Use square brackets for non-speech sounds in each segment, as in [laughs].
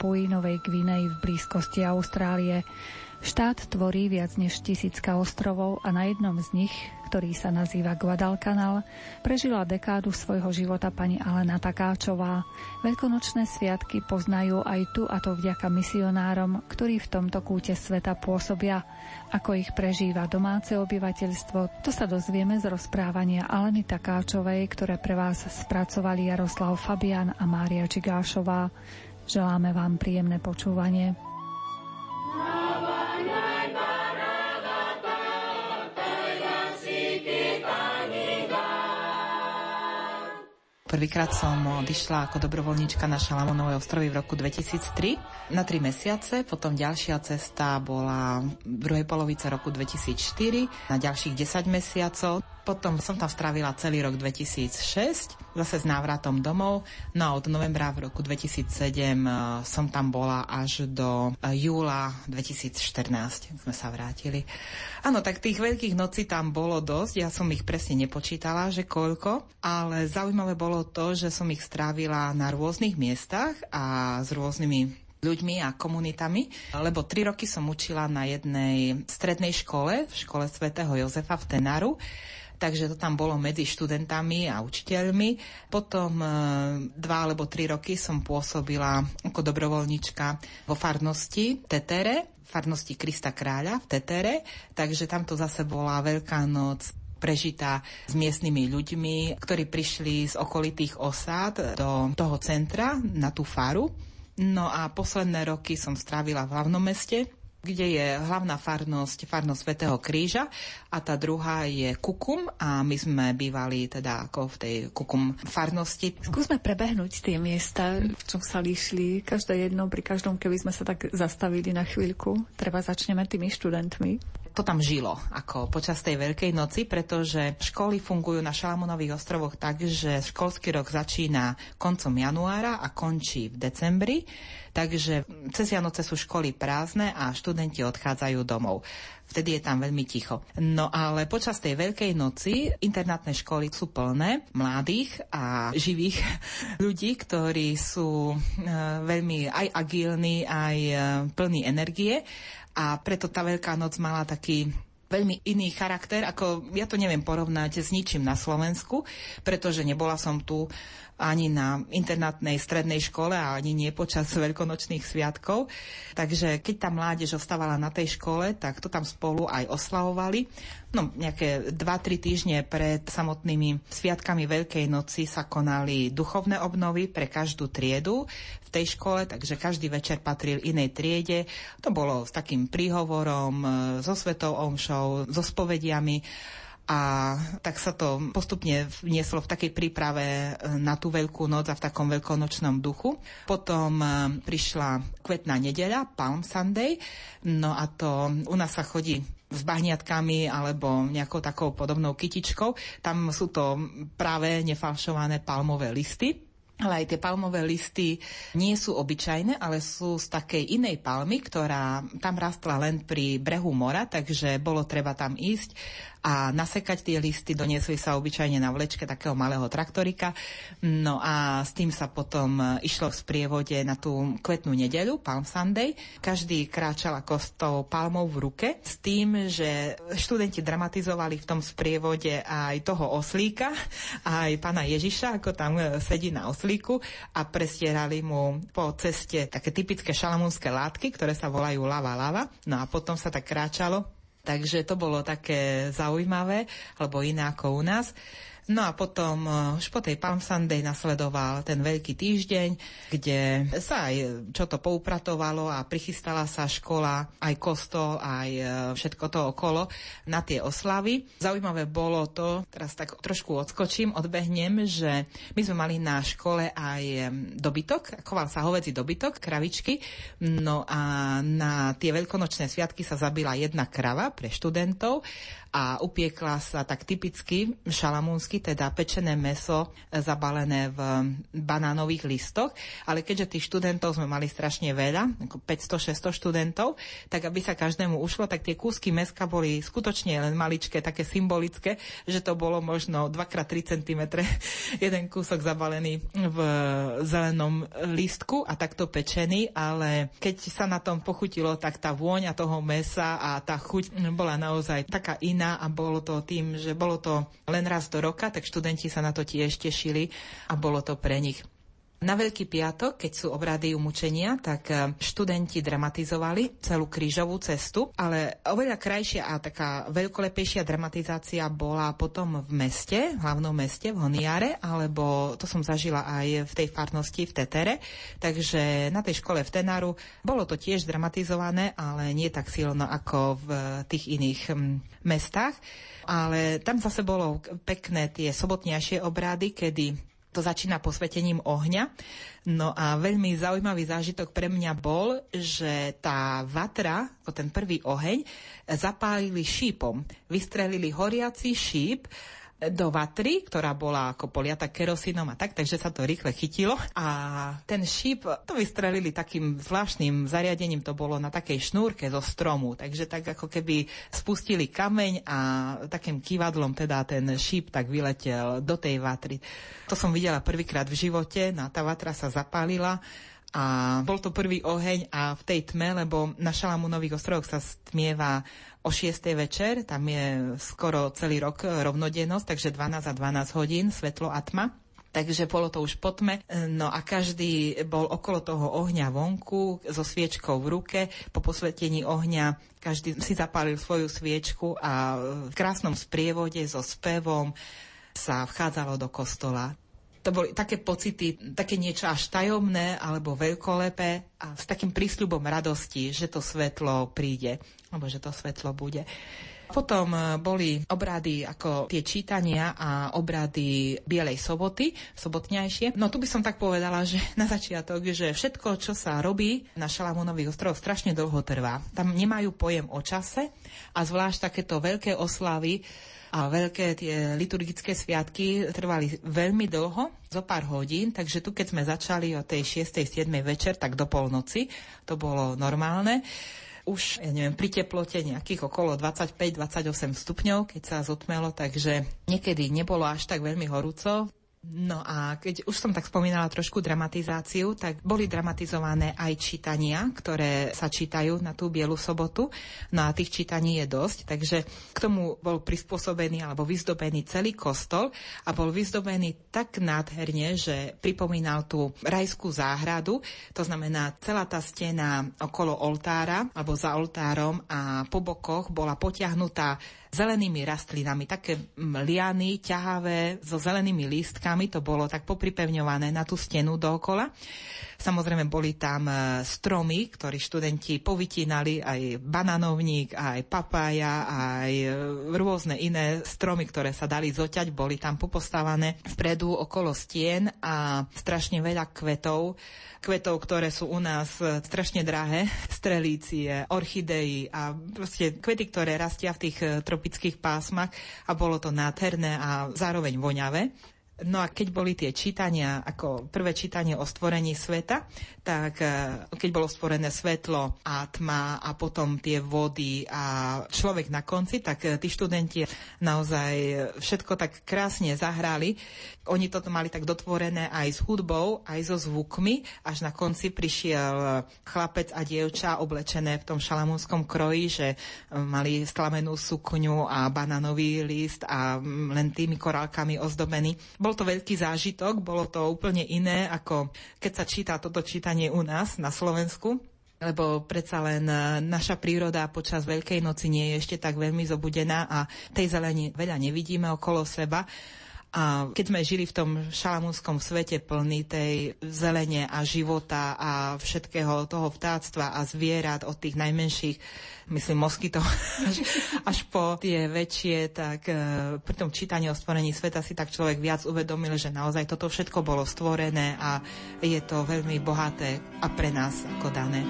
Papui Novej Gvinej v blízkosti Austrálie. Štát tvorí viac než tisícka ostrovov a na jednom z nich, ktorý sa nazýva Guadalcanal, prežila dekádu svojho života pani Alena Takáčová. Veľkonočné sviatky poznajú aj tu a to vďaka misionárom, ktorí v tomto kúte sveta pôsobia. Ako ich prežíva domáce obyvateľstvo, to sa dozvieme z rozprávania Aleny Takáčovej, ktoré pre vás spracovali Jaroslav Fabian a Mária Čigášová. Želáme vám príjemné počúvanie. Prvýkrát som odišla ako dobrovoľníčka na Šalamonovej ostrovy v roku 2003 na tri mesiace, potom ďalšia cesta bola v druhej polovice roku 2004 na ďalších 10 mesiacov. Potom som tam strávila celý rok 2006, zase s návratom domov. No a od novembra v roku 2007 e, som tam bola až do e, júla 2014 sme sa vrátili. Áno, tak tých veľkých nocí tam bolo dosť, ja som ich presne nepočítala, že koľko, ale zaujímavé bolo to, že som ich strávila na rôznych miestach a s rôznymi ľuďmi a komunitami, lebo tri roky som učila na jednej strednej škole, v škole svätého Jozefa v Tenaru takže to tam bolo medzi študentami a učiteľmi. Potom e, dva alebo tri roky som pôsobila ako dobrovoľnička vo farnosti Tetere, farnosti Krista Kráľa v Tetere, takže tamto zase bola Veľká noc prežitá s miestnymi ľuďmi, ktorí prišli z okolitých osád do toho centra na tú faru. No a posledné roky som strávila v hlavnom meste, kde je hlavná farnosť, farnosť Svetého kríža a tá druhá je Kukum a my sme bývali teda ako v tej Kukum farnosti. Skúsme prebehnúť tie miesta, v čom sa líšili každé jedno, pri každom, keby sme sa tak zastavili na chvíľku. Treba začneme tými študentmi to tam žilo ako počas tej Veľkej noci, pretože školy fungujú na Šalamonových ostrovoch tak, že školský rok začína koncom januára a končí v decembri. Takže cez Vianoce sú školy prázdne a študenti odchádzajú domov. Vtedy je tam veľmi ticho. No ale počas tej Veľkej noci internátne školy sú plné mladých a živých [laughs] ľudí, ktorí sú e, veľmi aj agilní, aj e, plní energie a preto tá Veľká noc mala taký veľmi iný charakter, ako ja to neviem porovnať s ničím na Slovensku, pretože nebola som tu ani na internátnej strednej škole a ani nie počas veľkonočných sviatkov. Takže keď tá mládež ostávala na tej škole, tak to tam spolu aj oslavovali. No, nejaké 2-3 týždne pred samotnými sviatkami Veľkej noci sa konali duchovné obnovy pre každú triedu v tej škole, takže každý večer patril inej triede. To bolo s takým príhovorom, e, so svetou omšou, so spovediami a tak sa to postupne vnieslo v takej príprave e, na tú veľkú noc a v takom veľkonočnom duchu. Potom e, prišla kvetná nedeľa, Palm Sunday, no a to u nás sa chodí s bahniatkami alebo nejakou takou podobnou kytičkou. Tam sú to práve nefalšované palmové listy ale aj tie palmové listy nie sú obyčajné, ale sú z takej inej palmy, ktorá tam rastla len pri brehu mora, takže bolo treba tam ísť a nasekať tie listy. Doniesli sa obyčajne na vlečke takého malého traktorika. No a s tým sa potom e, išlo v sprievode na tú kvetnú nedeľu, Palm Sunday. Každý kráčal ako s tou palmou v ruke s tým, že študenti dramatizovali v tom sprievode aj toho oslíka, aj pána Ježiša, ako tam e, sedí na oslíku a prestierali mu po ceste také typické šalamúnske látky, ktoré sa volajú lava lava. No a potom sa tak kráčalo Takže to bolo také zaujímavé, alebo iné ako u nás. No a potom eh, už po tej Palm Sunday nasledoval ten veľký týždeň, kde sa aj čo to poupratovalo a prichystala sa škola, aj kostol, aj eh, všetko to okolo na tie oslavy. Zaujímavé bolo to, teraz tak trošku odskočím, odbehnem, že my sme mali na škole aj dobytok, choval sa hovedzi dobytok, kravičky, no a na tie veľkonočné sviatky sa zabila jedna krava pre študentov a upiekla sa tak typicky šalamúnsky teda pečené meso zabalené v banánových listoch, ale keďže tých študentov sme mali strašne veľa, ako 500-600 študentov, tak aby sa každému ušlo, tak tie kúsky meska boli skutočne len maličké, také symbolické, že to bolo možno 2x3 cm [laughs] jeden kúsok zabalený v zelenom lístku a takto pečený, ale keď sa na tom pochutilo, tak tá vôňa toho mesa a tá chuť bola naozaj taká iná a bolo to tým, že bolo to len raz do roka, tak študenti sa na to tiež tešili a bolo to pre nich na Veľký piatok, keď sú obrady umúčenia, tak e, študenti dramatizovali celú krížovú cestu, ale oveľa krajšia a taká veľkolepejšia dramatizácia bola potom v meste, v hlavnom meste, v Honiare, alebo to som zažila aj v tej farnosti v Tetere. Takže na tej škole v Tenaru bolo to tiež dramatizované, ale nie tak silno ako v tých iných mestách. Ale tam zase bolo pekné tie sobotnejšie obrady, kedy to začína posvetením ohňa. No a veľmi zaujímavý zážitok pre mňa bol, že tá vatra, ten prvý oheň, zapálili šípom. Vystrelili horiaci šíp do vatry, ktorá bola ako poliata kerosínom a tak, takže sa to rýchle chytilo. A ten šíp, to vystrelili takým zvláštnym zariadením, to bolo na takej šnúrke zo stromu, takže tak ako keby spustili kameň a takým kývadlom teda ten šíp tak vyletel do tej vatry. To som videla prvýkrát v živote, no tá vatra sa zapálila a bol to prvý oheň a v tej tme, lebo na Šalamúnových ostrovoch sa stmieva o 6. večer, tam je skoro celý rok rovnodennosť, takže 12 a 12 hodín, svetlo a tma. Takže bolo to už po tme, no a každý bol okolo toho ohňa vonku so sviečkou v ruke. Po posvetení ohňa každý si zapálil svoju sviečku a v krásnom sprievode so spevom sa vchádzalo do kostola to boli také pocity, také niečo až tajomné alebo veľkolepé a s takým prísľubom radosti, že to svetlo príde, alebo že to svetlo bude. Potom e, boli obrady ako tie čítania a obrady Bielej soboty, sobotňajšie. No tu by som tak povedala, že [laughs] na začiatok, že všetko, čo sa robí na Šalamúnových ostrovoch, strašne dlho trvá. Tam nemajú pojem o čase a zvlášť takéto veľké oslavy a veľké tie liturgické sviatky trvali veľmi dlho, zo pár hodín, takže tu keď sme začali o tej 6. 7. večer, tak do polnoci, to bolo normálne už, ja neviem, pri teplote nejakých okolo 25-28 stupňov, keď sa zotmelo, takže niekedy nebolo až tak veľmi horúco. No a keď už som tak spomínala trošku dramatizáciu, tak boli dramatizované aj čítania, ktoré sa čítajú na tú Bielu sobotu. No a tých čítaní je dosť, takže k tomu bol prispôsobený alebo vyzdobený celý kostol a bol vyzdobený tak nádherne, že pripomínal tú rajskú záhradu, to znamená celá tá stena okolo oltára alebo za oltárom a po bokoch bola potiahnutá zelenými rastlinami, také liany ťahavé so zelenými lístkami, to bolo tak popripevňované na tú stenu dookola. Samozrejme boli tam e, stromy, ktorí študenti povytínali, aj bananovník, aj papája, aj e, rôzne iné stromy, ktoré sa dali zoťať, boli tam popostavané vpredu okolo stien a strašne veľa kvetov kvetov, ktoré sú u nás e, strašne drahé, strelície, orchidei a proste kvety, ktoré rastia v tých tropických pásmach a bolo to nádherné a zároveň voňavé. No a keď boli tie čítania, ako prvé čítanie o stvorení sveta, tak e, keď bolo stvorené svetlo a tma a potom tie vody a človek na konci, tak e, tí študenti naozaj všetko tak krásne zahrali. Oni to mali tak dotvorené aj s hudbou, aj so zvukmi, až na konci prišiel chlapec a dievča oblečené v tom šalamúnskom kroji, že e, mali sklamenú sukňu a bananový list a len tými korálkami ozdobený. Bol to veľký zážitok, bolo to úplne iné, ako keď sa číta toto čítanie u nás na Slovensku lebo predsa len e, naša príroda počas Veľkej noci nie je ešte tak veľmi zobudená a tej zelení veľa nevidíme okolo seba. A keď sme žili v tom šalamúnskom svete plný tej zelene a života a všetkého toho vtáctva a zvierat od tých najmenších myslím moskytov, [laughs] až, až po tie väčšie, tak e, pri tom čítaní o stvorení sveta si tak človek viac uvedomil, že naozaj toto všetko bolo stvorené a je to veľmi bohaté a pre nás ako dané.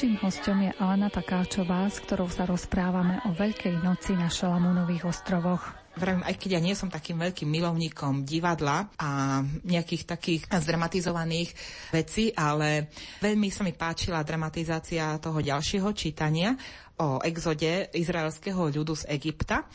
Naším hostom je Alena Takáčová, s ktorou sa rozprávame o Veľkej noci na Šalamúnových ostrovoch. Vravím, aj keď ja nie som takým veľkým milovníkom divadla a nejakých takých zdramatizovaných vecí, ale veľmi sa mi páčila dramatizácia toho ďalšieho čítania o exode izraelského ľudu z Egypta,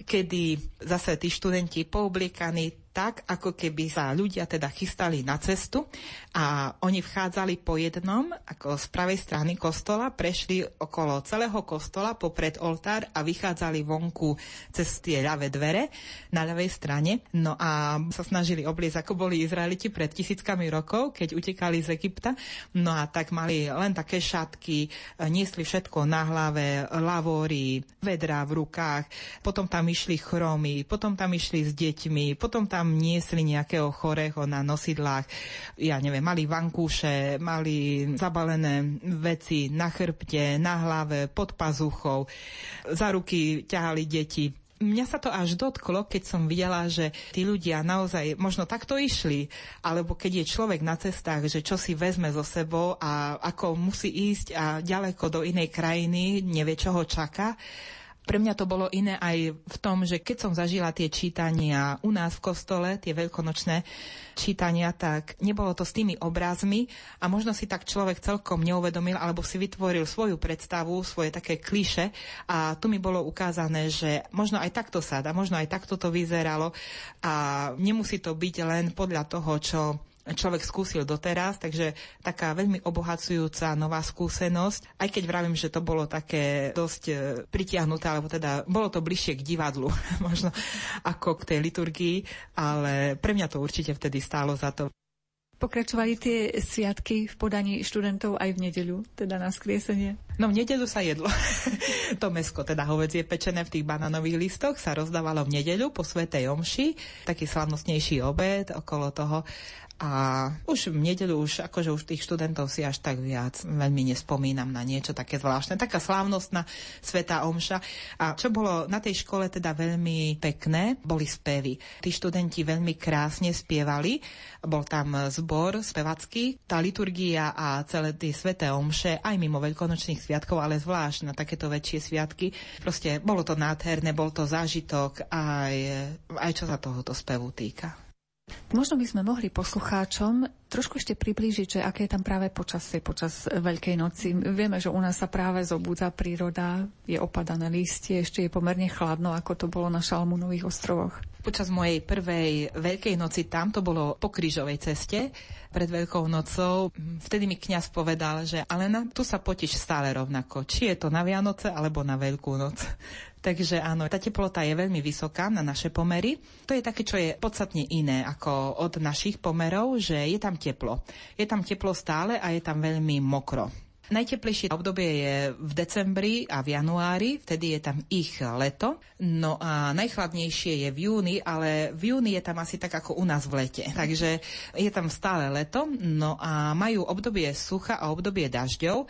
kedy zase tí študenti poobliekaní tak, ako keby sa ľudia teda chystali na cestu a oni vchádzali po jednom, ako z pravej strany kostola, prešli okolo celého kostola popred oltár a vychádzali vonku cez tie ľavé dvere na ľavej strane. No a sa snažili obliecť, ako boli Izraeliti pred tisíckami rokov, keď utekali z Egypta. No a tak mali len také šatky, niesli všetko na hlave, lavóry, vedrá v rukách, potom tam išli chromy, potom tam išli s deťmi, potom tam tam niesli nejakého chorého na nosidlách. Ja neviem, mali vankúše, mali zabalené veci na chrbte, na hlave, pod pazuchou. Za ruky ťahali deti. Mňa sa to až dotklo, keď som videla, že tí ľudia naozaj možno takto išli, alebo keď je človek na cestách, že čo si vezme so sebou a ako musí ísť a ďaleko do inej krajiny, nevie, čo ho čaká pre mňa to bolo iné aj v tom, že keď som zažila tie čítania u nás v kostole, tie veľkonočné čítania, tak nebolo to s tými obrazmi a možno si tak človek celkom neuvedomil alebo si vytvoril svoju predstavu, svoje také kliše a tu mi bolo ukázané, že možno aj takto sa dá, možno aj takto to vyzeralo a nemusí to byť len podľa toho, čo človek skúsil doteraz, takže taká veľmi obohacujúca nová skúsenosť, aj keď vravím, že to bolo také dosť e, pritiahnuté, alebo teda bolo to bližšie k divadlu, [laughs] možno ako k tej liturgii, ale pre mňa to určite vtedy stálo za to. Pokračovali tie sviatky v podaní študentov aj v nedeľu, teda na skriesenie? No v nedeľu sa jedlo. [laughs] to mesko, teda hovedzie pečené v tých banánových listoch, sa rozdávalo v nedeľu po Svetej Omši, taký slavnostnejší obed okolo toho. A už v nedeľu, už akože už tých študentov si až tak viac veľmi nespomínam na niečo také zvláštne. Taká slávnostná Sveta Omša. A čo bolo na tej škole teda veľmi pekné, boli spevy. Tí študenti veľmi krásne spievali. Bol tam zbor spevacký, tá liturgia a celé tie Sveté Omše, aj mimo veľkonočných sviatkov, ale zvlášť na takéto väčšie sviatky. Proste bolo to nádherné, bol to zážitok aj, aj čo sa tohoto spevu týka. Možno by sme mohli poslucháčom trošku ešte priblížiť, že aké je tam práve počasie počas Veľkej noci. Vieme, že u nás sa práve zobúdza príroda, je opadané listie, ešte je pomerne chladno, ako to bolo na Šalmúnových ostrovoch. Počas mojej prvej Veľkej noci tam to bolo po krížovej ceste pred Veľkou nocou. Vtedy mi kňaz povedal, že Alena, tu sa potiš stále rovnako, či je to na Vianoce alebo na Veľkú noc. Takže áno, tá teplota je veľmi vysoká na naše pomery. To je také, čo je podstatne iné ako od našich pomerov, že je tam teplo. Je tam teplo stále a je tam veľmi mokro. Najteplejšie obdobie je v decembri a v januári, vtedy je tam ich leto. No a najchladnejšie je v júni, ale v júni je tam asi tak ako u nás v lete. Takže je tam stále leto. No a majú obdobie sucha a obdobie dažďov.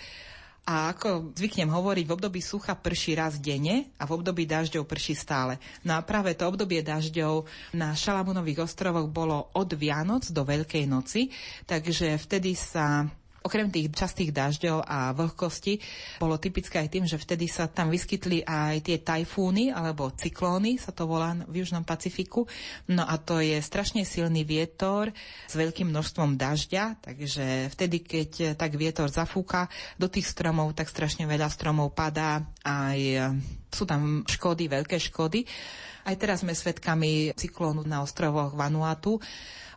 A ako zvyknem hovoriť, v období sucha prší raz denne a v období dažďov prší stále. No a práve to obdobie dažďov na Šalamunových ostrovoch bolo od Vianoc do Veľkej noci, takže vtedy sa Okrem tých častých dažďov a vlhkosti bolo typické aj tým, že vtedy sa tam vyskytli aj tie tajfúny alebo cyklóny, sa to volá v Južnom Pacifiku. No a to je strašne silný vietor s veľkým množstvom dažďa, takže vtedy, keď tak vietor zafúka do tých stromov, tak strašne veľa stromov padá, aj sú tam škody, veľké škody. Aj teraz sme svedkami cyklónu na ostrovoch Vanuatu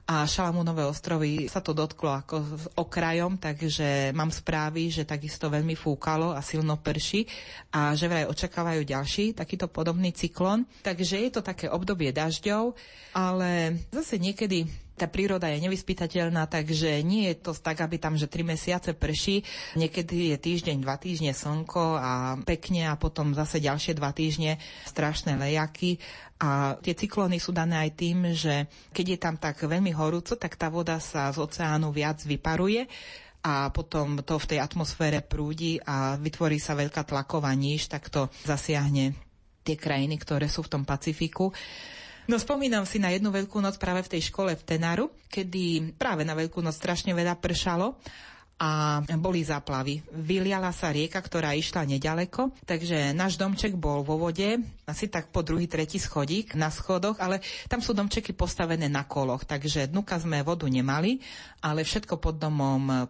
a Šalamúnové ostrovy sa to dotklo ako okrajom, takže mám správy, že takisto veľmi fúkalo a silno prší a že vraj očakávajú ďalší takýto podobný cyklon. Takže je to také obdobie dažďov, ale zase niekedy tá príroda je nevyspytateľná, takže nie je to tak, aby tam, že tri mesiace prší, niekedy je týždeň, dva týždne slnko a pekne a potom zase ďalšie dva týždne strašné lejaky. A tie cyklóny sú dané aj tým, že keď je tam tak veľmi horúco, tak tá voda sa z oceánu viac vyparuje a potom to v tej atmosfére prúdi a vytvorí sa veľká tlaková níž, tak to zasiahne tie krajiny, ktoré sú v tom Pacifiku. No spomínam si na jednu veľkú noc práve v tej škole v Tenaru, kedy práve na veľkú noc strašne veľa pršalo a boli záplavy. Vyliala sa rieka, ktorá išla nedaleko, takže náš domček bol vo vode, asi tak po druhý, tretí schodík na schodoch, ale tam sú domčeky postavené na koloch, takže dnuka sme vodu nemali, ale všetko pod domom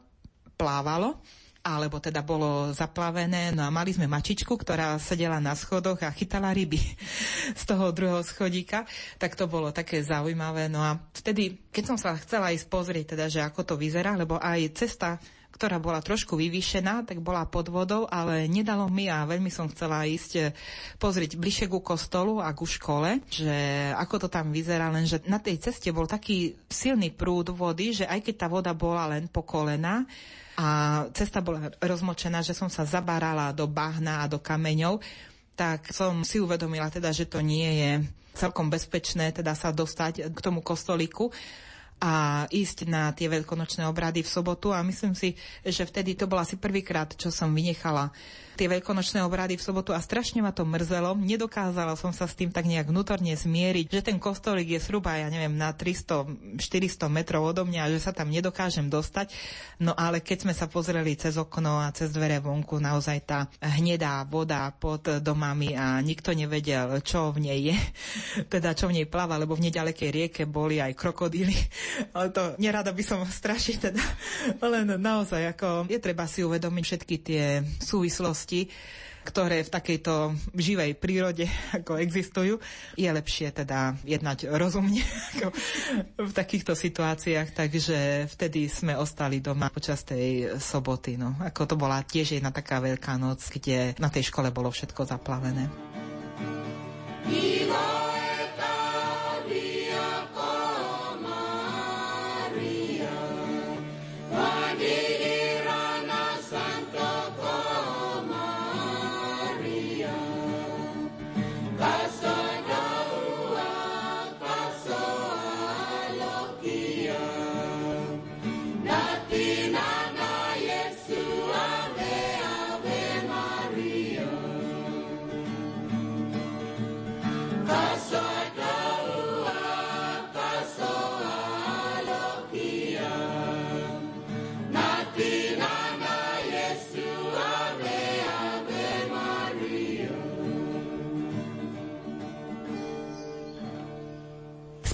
plávalo alebo teda bolo zaplavené. No a mali sme mačičku, ktorá sedela na schodoch a chytala ryby [laughs] z toho druhého schodíka. Tak to bolo také zaujímavé. No a vtedy, keď som sa chcela ísť pozrieť, teda, že ako to vyzerá, lebo aj cesta ktorá bola trošku vyvýšená, tak bola pod vodou, ale nedalo mi a veľmi som chcela ísť eh, pozrieť bližšie ku kostolu a ku škole, že ako to tam vyzerá, lenže na tej ceste bol taký silný prúd vody, že aj keď tá voda bola len po kolena, a cesta bola rozmočená, že som sa zabárala do bahna a do kameňov, tak som si uvedomila teda, že to nie je celkom bezpečné teda sa dostať k tomu kostolíku a ísť na tie veľkonočné obrady v sobotu a myslím si, že vtedy to bol asi prvýkrát, čo som vynechala tie veľkonočné obrady v sobotu a strašne ma to mrzelo. Nedokázala som sa s tým tak nejak vnútorne zmieriť, že ten kostolík je zhruba, ja neviem, na 300-400 metrov odo mňa a že sa tam nedokážem dostať. No ale keď sme sa pozreli cez okno a cez dvere vonku, naozaj tá hnedá voda pod domami a nikto nevedel, čo v nej je, [laughs] teda čo v nej pláva, lebo v nedalekej rieke boli aj krokodíly. Ale to nerada by som strašiť teda. Len naozaj, ako je treba si uvedomiť všetky tie súvislosti ktoré v takejto živej prírode ako existujú, je lepšie teda jednať rozumne [laughs] ako v takýchto situáciách, takže vtedy sme ostali doma počas tej soboty. No. Ako to bola tiež jedna taká veľká noc, kde na tej škole bolo všetko zaplavené. Ivo!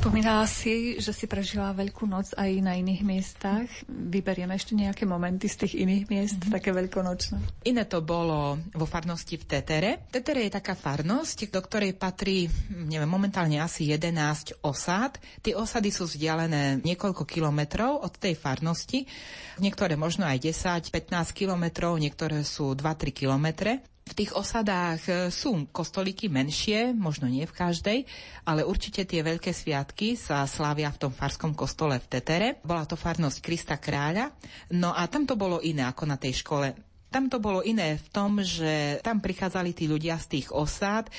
Spomínala si, že si prežila Veľkú noc aj na iných miestach. Vyberieme ešte nejaké momenty z tých iných miest, mm-hmm. také veľkonočné. Iné to bolo vo farnosti v Tetere. Tetere je taká farnosť, do ktorej patrí, neviem, momentálne asi 11 osád. Tie osady sú vzdialené niekoľko kilometrov od tej farnosti. Niektoré možno aj 10-15 kilometrov, niektoré sú 2-3 kilometre. V tých osadách e, sú kostolíky menšie, možno nie v každej, ale určite tie veľké sviatky sa slávia v tom farskom kostole v Tetere. Bola to farnosť Krista kráľa. No a tam to bolo iné ako na tej škole. Tam to bolo iné v tom, že tam prichádzali tí ľudia z tých osád,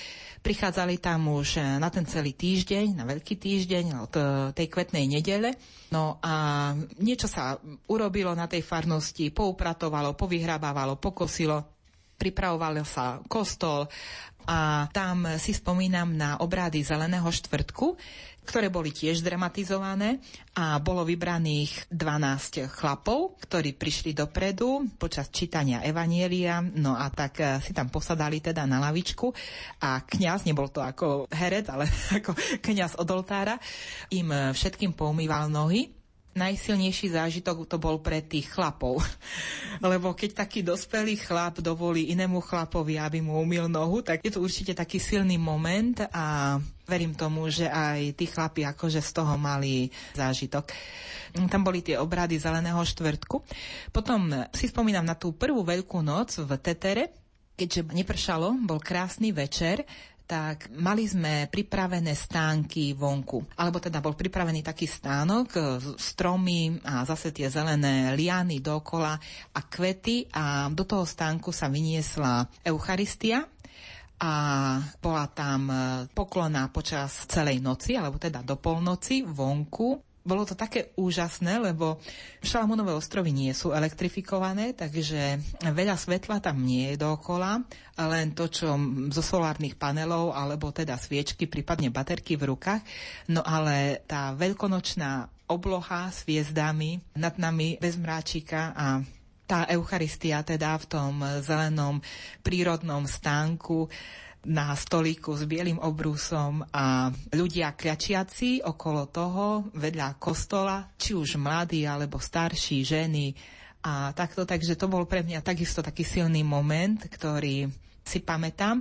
prichádzali tam už e, na ten celý týždeň, na veľký týždeň od e, tej kvetnej nedele. No a niečo sa urobilo na tej farnosti, poupratovalo, povyhrabávalo, pokosilo pripravoval sa kostol a tam si spomínam na obrády Zeleného štvrtku, ktoré boli tiež dramatizované a bolo vybraných 12 chlapov, ktorí prišli dopredu počas čítania Evanielia, no a tak eh, si tam posadali teda na lavičku a kňaz, nebol to ako herec, ale [laughs] ako kňaz od oltára, im všetkým poumýval nohy najsilnejší zážitok to bol pre tých chlapov. [laughs] Lebo keď taký dospelý chlap dovolí inému chlapovi, aby mu umil nohu, tak je to určite taký silný moment a verím tomu, že aj tí chlapi akože z toho mali zážitok. Tam boli tie obrady Zeleného štvrtku. Potom si spomínam na tú prvú veľkú noc v Tetere, keďže nepršalo, bol krásny večer, tak mali sme pripravené stánky vonku. Alebo teda bol pripravený taký stánok, e, stromy a zase tie zelené liany dokola a kvety a do toho stánku sa vyniesla Eucharistia, a bola tam e, poklona počas celej noci, alebo teda do polnoci vonku bolo to také úžasné, lebo Šalamúnové ostrovy nie sú elektrifikované, takže veľa svetla tam nie je dookola, len to, čo zo solárnych panelov, alebo teda sviečky, prípadne baterky v rukách. No ale tá veľkonočná obloha s hviezdami nad nami bez mráčika a tá Eucharistia teda v tom zelenom prírodnom stánku na stolíku s bielým obrúsom a ľudia kľačiaci okolo toho, vedľa kostola, či už mladí alebo starší, ženy a takto. Takže to bol pre mňa takisto taký silný moment, ktorý si pamätám.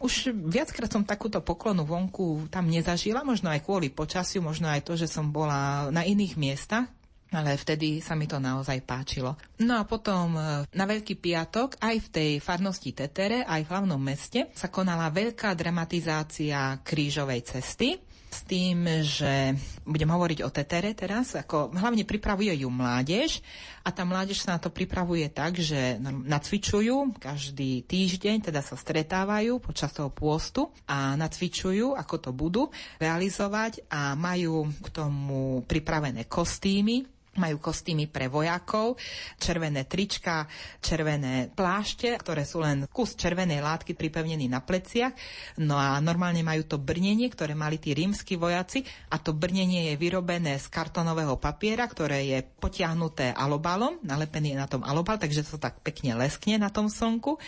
Už viackrát som takúto poklonu vonku tam nezažila, možno aj kvôli počasiu, možno aj to, že som bola na iných miestach, ale vtedy sa mi to naozaj páčilo. No a potom e, na Veľký piatok aj v tej farnosti Tetere, aj v hlavnom meste sa konala veľká dramatizácia krížovej cesty. S tým, že budem hovoriť o Tetere teraz, ako hlavne pripravuje ju mládež. A tá mládež sa na to pripravuje tak, že nacvičujú každý týždeň, teda sa stretávajú počas toho pôstu a nacvičujú, ako to budú realizovať a majú k tomu pripravené kostýmy, majú kostýmy pre vojakov, červené trička, červené plášte, ktoré sú len kus červenej látky pripevnený na pleciach. No a normálne majú to brnenie, ktoré mali tí rímsky vojaci a to brnenie je vyrobené z kartonového papiera, ktoré je potiahnuté alobalom, nalepený je na tom alobal, takže to tak pekne leskne na tom slnku.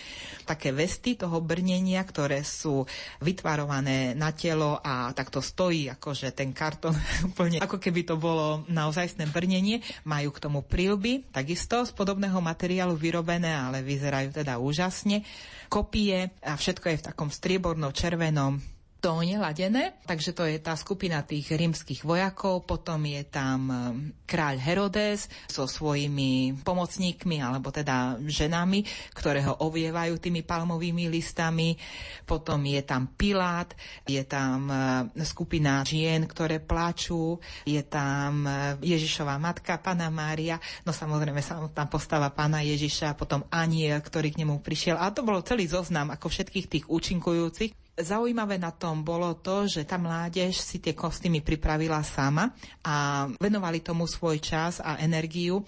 Také vesty toho brnenia, ktoré sú vytvarované na telo a takto stojí akože ten karton [laughs] úplne ako keby to bolo naozajstné brnenie majú k tomu prílby, takisto z podobného materiálu vyrobené, ale vyzerajú teda úžasne. Kopie a všetko je v takom strieborno-červenom tóne ladené, takže to je tá skupina tých rímskych vojakov, potom je tam um, kráľ Herodes so svojimi pomocníkmi, alebo teda ženami, ktoré ho ovievajú tými palmovými listami, potom je tam Pilát, je tam uh, skupina žien, ktoré plačú, je tam uh, Ježišová matka, Pana Mária, no samozrejme tam postava Pána Ježiša, potom aniel, ktorý k nemu prišiel. A to bolo celý zoznam ako všetkých tých účinkujúcich. Zaujímavé na tom bolo to, že tá mládež si tie kostýmy pripravila sama a venovali tomu svoj čas a energiu.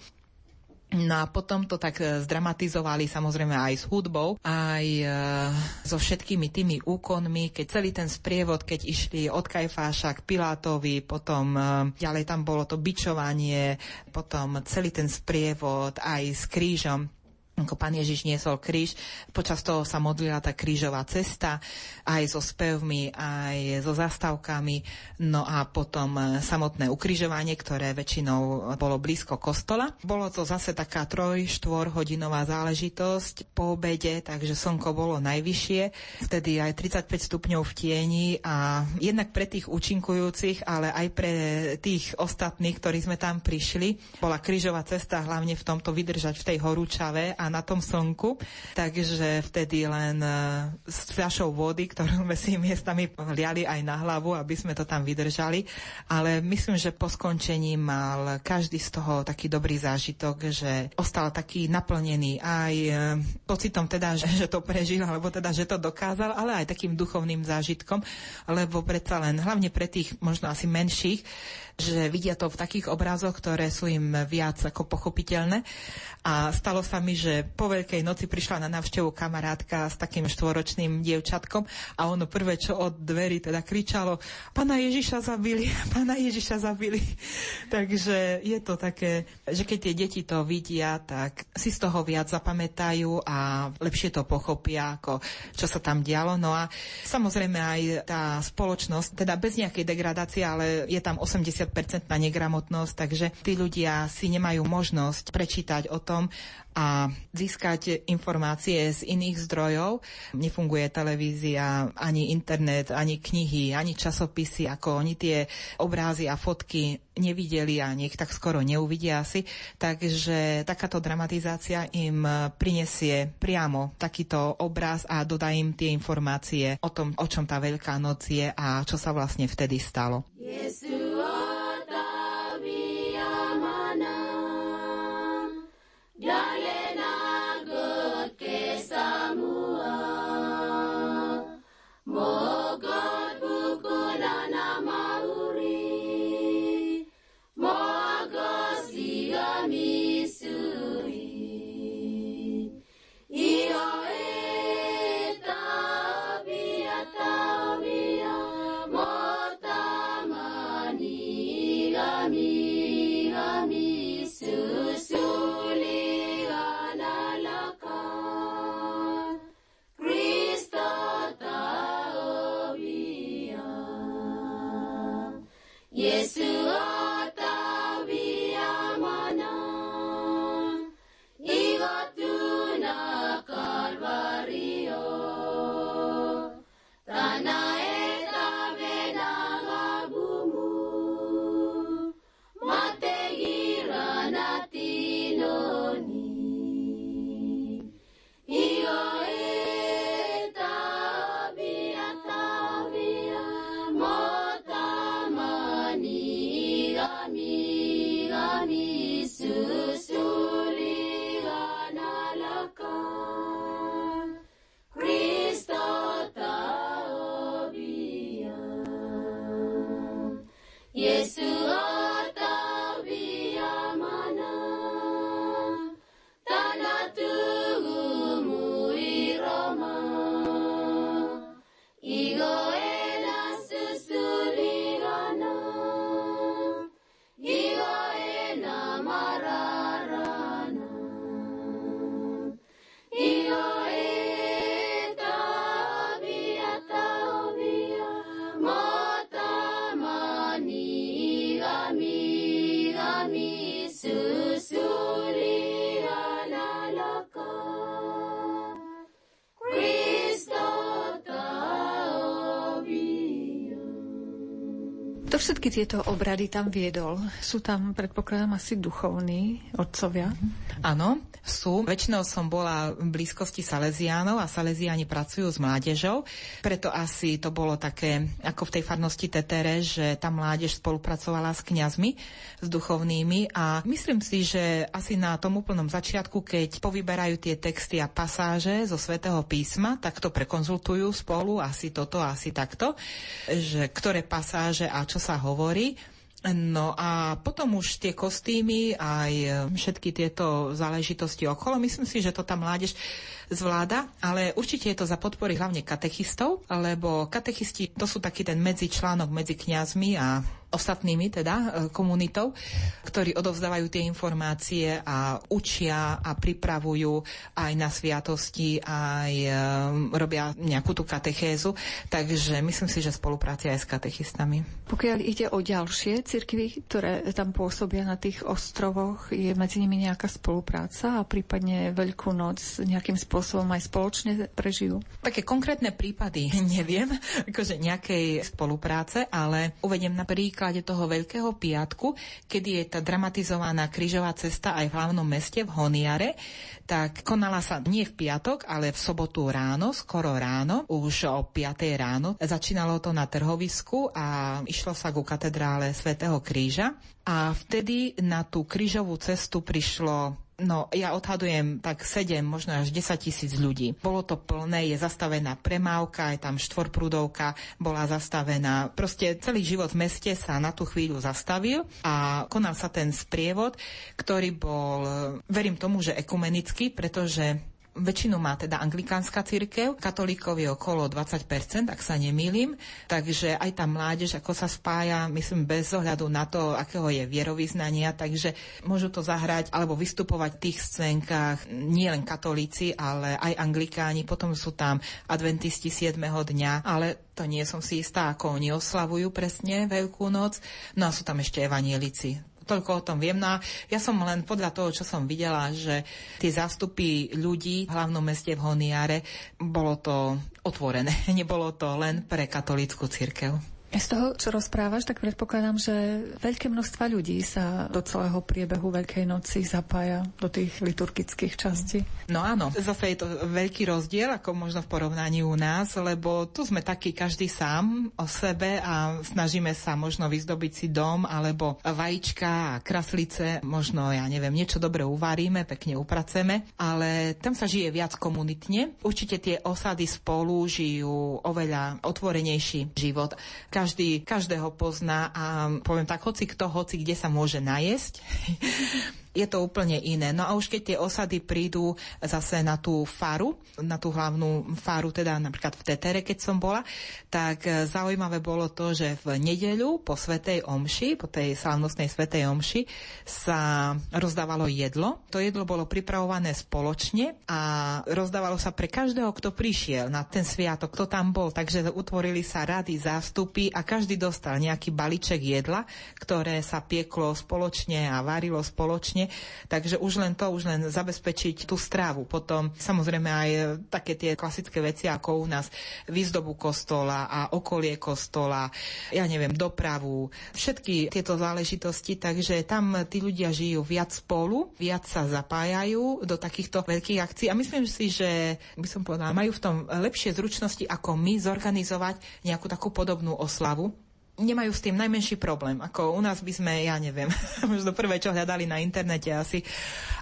No a potom to tak e, zdramatizovali samozrejme aj s hudbou, aj e, so všetkými tými úkonmi, keď celý ten sprievod, keď išli od Kajfáša k Pilátovi, potom e, ďalej tam bolo to bičovanie, potom celý ten sprievod aj s krížom ako pán Ježiš niesol kríž. Počas toho sa modlila tá krížová cesta, aj so spevmi, aj so zastávkami. No a potom e, samotné ukrižovanie, ktoré väčšinou bolo blízko kostola. Bolo to zase taká troj, štvor hodinová záležitosť po obede, takže slnko bolo najvyššie. Vtedy aj 35 stupňov v tieni a jednak pre tých účinkujúcich, ale aj pre tých ostatných, ktorí sme tam prišli, bola krížová cesta hlavne v tomto vydržať v tej horúčave a na tom slnku, takže vtedy len e, s fľašou vody, ktorú sme si miestami liali aj na hlavu, aby sme to tam vydržali. Ale myslím, že po skončení mal každý z toho taký dobrý zážitok, že ostal taký naplnený aj e, pocitom teda, že, to prežil, alebo teda, že to dokázal, ale aj takým duchovným zážitkom, lebo predsa len, hlavne pre tých možno asi menších, že vidia to v takých obrazoch, ktoré sú im viac ako pochopiteľné. A stalo sa mi, že po Veľkej noci prišla na návštevu kamarátka s takým štvoročným dievčatkom a ono prvé, čo od dverí teda kričalo, pána Ježiša zabili, [laughs] pána Ježiša zabili. [laughs] Takže je to také, že keď tie deti to vidia, tak si z toho viac zapamätajú a lepšie to pochopia, ako čo sa tam dialo. No a samozrejme aj tá spoločnosť, teda bez nejakej degradácie, ale je tam 80% na negramotnosť, takže tí ľudia si nemajú možnosť prečítať o tom, a získať informácie z iných zdrojov. Nefunguje televízia, ani internet, ani knihy, ani časopisy, ako oni tie obrázy a fotky nevideli a nech tak skoro neuvidia asi. Takže takáto dramatizácia im prinesie priamo takýto obraz a dodá im tie informácie o tom, o čom tá Veľká noc je a čo sa vlastne vtedy stalo. Yeah. Všetky tieto obrady tam viedol? Sú tam, predpokladám, asi duchovní otcovia? Áno, sú. Väčšinou som bola v blízkosti Salesiánov a Salesiáni pracujú s mládežou, preto asi to bolo také, ako v tej farnosti Tetere, že tá mládež spolupracovala s kňazmi, s duchovnými a myslím si, že asi na tom úplnom začiatku, keď povyberajú tie texty a pasáže zo svätého písma, tak to prekonzultujú spolu, asi toto, asi takto, že ktoré pasáže a čo sa hovorí. No a potom už tie kostýmy aj všetky tieto záležitosti okolo, myslím si, že to tá mládež zvláda, ale určite je to za podpory hlavne katechistov, lebo katechisti to sú taký ten medzičlánok medzi kňazmi a ostatnými teda e, komunitou, ktorí odovzdávajú tie informácie a učia a pripravujú aj na sviatosti, aj e, robia nejakú tú katechézu. Takže myslím si, že spoluprácia aj s katechistami. Pokiaľ ide o ďalšie cirkvy, ktoré tam pôsobia na tých ostrovoch, je medzi nimi nejaká spolupráca a prípadne Veľkú noc nejakým spôsobom aj spoločne prežijú? Také konkrétne prípady [laughs] neviem, akože nejakej spolupráce, ale uvediem napríklad príklade toho Veľkého piatku, kedy je tá dramatizovaná krížová cesta aj v hlavnom meste v Honiare, tak konala sa nie v piatok, ale v sobotu ráno, skoro ráno, už o 5 ráno. Začínalo to na trhovisku a išlo sa ku katedrále svätého Kríža. A vtedy na tú krížovú cestu prišlo No, ja odhadujem tak 7, možno až 10 tisíc ľudí. Bolo to plné, je zastavená premávka, je tam štvorprúdovka, bola zastavená. Proste celý život v meste sa na tú chvíľu zastavil a konal sa ten sprievod, ktorý bol, verím tomu, že ekumenický, pretože Väčšinu má teda anglikánska církev, katolíkov je okolo 20%, ak sa nemýlim, takže aj tá mládež, ako sa spája, myslím, bez ohľadu na to, akého je vierovýznania, takže môžu to zahrať alebo vystupovať v tých scénkach nie len katolíci, ale aj anglikáni, potom sú tam adventisti 7. dňa, ale to nie som si istá, ako oni oslavujú presne Veľkú noc. No a sú tam ešte evanielici toľko o tom viem. No a ja som len podľa toho, čo som videla, že tie zástupy ľudí v hlavnom meste v Honiare, bolo to otvorené. [laughs] Nebolo to len pre katolícku církev. Z toho, čo rozprávaš, tak predpokladám, že veľké množstva ľudí sa do celého priebehu Veľkej noci zapája do tých liturgických častí. No áno, zase je to veľký rozdiel, ako možno v porovnaní u nás, lebo tu sme takí každý sám o sebe a snažíme sa možno vyzdobiť si dom alebo vajíčka a kraslice, možno, ja neviem, niečo dobre uvaríme, pekne upraceme, ale tam sa žije viac komunitne. Určite tie osady spolu žijú oveľa otvorenejší život každý každého pozná a poviem tak, hoci kto, hoci kde sa môže najesť [laughs] je to úplne iné. No a už keď tie osady prídu zase na tú faru, na tú hlavnú faru, teda napríklad v Tetere, keď som bola, tak e, zaujímavé bolo to, že v nedeľu po Svetej Omši, po tej slávnostnej Svetej Omši, sa rozdávalo jedlo. To jedlo bolo pripravované spoločne a rozdávalo sa pre každého, kto prišiel na ten sviatok, kto tam bol. Takže utvorili sa rady, zástupy a každý dostal nejaký balíček jedla, ktoré sa pieklo spoločne a varilo spoločne takže už len to, už len zabezpečiť tú strávu. Potom samozrejme aj také tie klasické veci, ako u nás výzdobu kostola a okolie kostola, ja neviem, dopravu, všetky tieto záležitosti, takže tam tí ľudia žijú viac spolu, viac sa zapájajú do takýchto veľkých akcií. A myslím si, že by som povedala, majú v tom lepšie zručnosti ako my zorganizovať nejakú takú podobnú oslavu nemajú s tým najmenší problém. Ako u nás by sme, ja neviem, [laughs] možno prvé, čo hľadali na internete asi,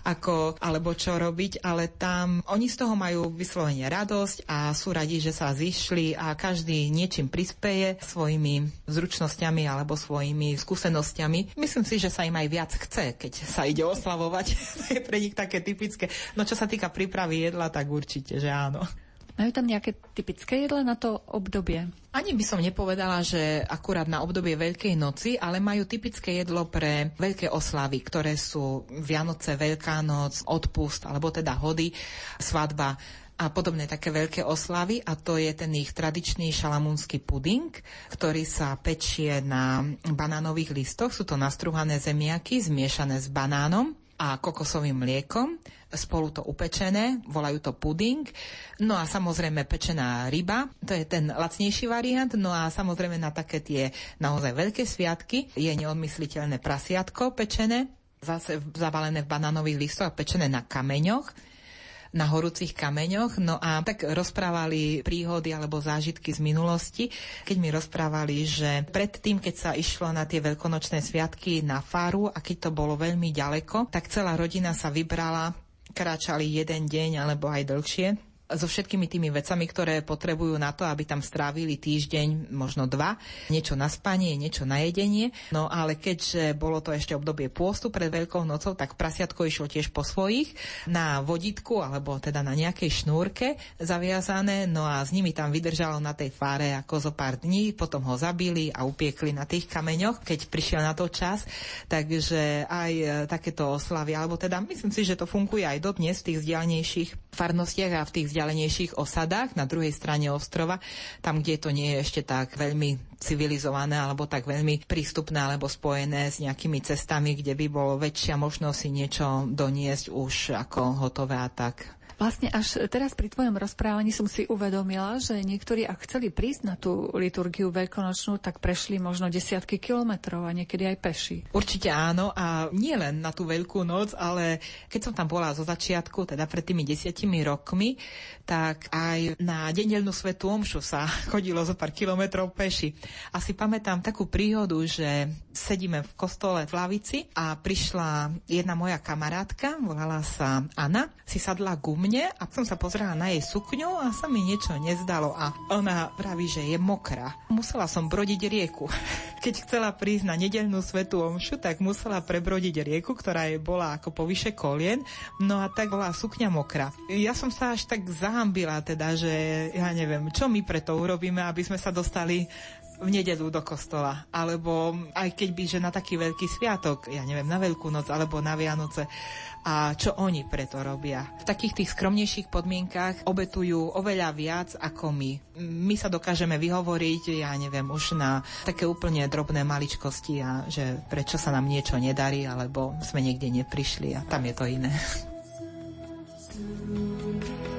ako, alebo čo robiť, ale tam oni z toho majú vyslovene radosť a sú radi, že sa zišli a každý niečím prispeje svojimi zručnosťami alebo svojimi skúsenosťami. Myslím si, že sa im aj viac chce, keď sa ide oslavovať. [laughs] to je pre nich také typické. No čo sa týka prípravy jedla, tak určite, že áno. Majú tam nejaké typické jedle na to obdobie? Ani by som nepovedala, že akurát na obdobie Veľkej noci, ale majú typické jedlo pre veľké oslavy, ktoré sú Vianoce, Veľká noc, odpust, alebo teda hody, svadba a podobné také veľké oslavy a to je ten ich tradičný šalamúnsky puding, ktorý sa pečie na banánových listoch. Sú to nastruhané zemiaky zmiešané s banánom a kokosovým mliekom spolu to upečené, volajú to puding. No a samozrejme pečená ryba, to je ten lacnejší variant. No a samozrejme na také tie naozaj veľké sviatky je neodmysliteľné prasiatko pečené, zase zavalené v banánových listoch a pečené na kameňoch na horúcich kameňoch. No a tak rozprávali príhody alebo zážitky z minulosti, keď mi rozprávali, že predtým, keď sa išlo na tie veľkonočné sviatky na faru a keď to bolo veľmi ďaleko, tak celá rodina sa vybrala kráčali jeden deň alebo aj dlhšie so všetkými tými vecami, ktoré potrebujú na to, aby tam strávili týždeň, možno dva, niečo na spanie, niečo na jedenie. No ale keďže bolo to ešte obdobie pôstu pred Veľkou nocou, tak prasiatko išlo tiež po svojich na vodítku alebo teda na nejakej šnúrke zaviazané, no a s nimi tam vydržalo na tej fáre ako zo pár dní, potom ho zabili a upiekli na tých kameňoch, keď prišiel na to čas. Takže aj e, takéto oslavy, alebo teda myslím si, že to funguje aj dodnes v tých vzdialnejších farnostiach a v tých vzdialenejších osadách na druhej strane ostrova, tam, kde to nie je ešte tak veľmi civilizované alebo tak veľmi prístupné alebo spojené s nejakými cestami, kde by bolo väčšia možnosť si niečo doniesť už ako hotové a tak. Vlastne až teraz pri tvojom rozprávaní som si uvedomila, že niektorí, ak chceli prísť na tú liturgiu veľkonočnú, tak prešli možno desiatky kilometrov a niekedy aj peši. Určite áno a nie len na tú veľkú noc, ale keď som tam bola zo začiatku, teda pred tými desiatimi rokmi, tak aj na denelnú svetú omšu sa [laughs] chodilo zo pár kilometrov peši. A si pamätám takú príhodu, že sedíme v kostole v lavici a prišla jedna moja kamarátka, volala sa Anna, si sadla ku mne a som sa pozrela na jej sukňu a sa mi niečo nezdalo a ona vraví, že je mokrá. Musela som brodiť rieku. [laughs] Keď chcela prísť na nedelnú svetú omšu, tak musela prebrodiť rieku, ktorá jej bola ako povyše kolien, no a tak bola sukňa mokrá. Ja som sa až tak zahambila teda, že ja neviem, čo my preto urobíme, aby sme sa dostali v nedelu do kostola, alebo aj keď by, že na taký veľký sviatok, ja neviem, na Veľkú noc alebo na Vianoce, a čo oni preto robia. V takých tých skromnejších podmienkach obetujú oveľa viac ako my. My sa dokážeme vyhovoriť, ja neviem, už na také úplne drobné maličkosti a že prečo sa nám niečo nedarí, alebo sme niekde neprišli a tam je to iné. nás, [laughs]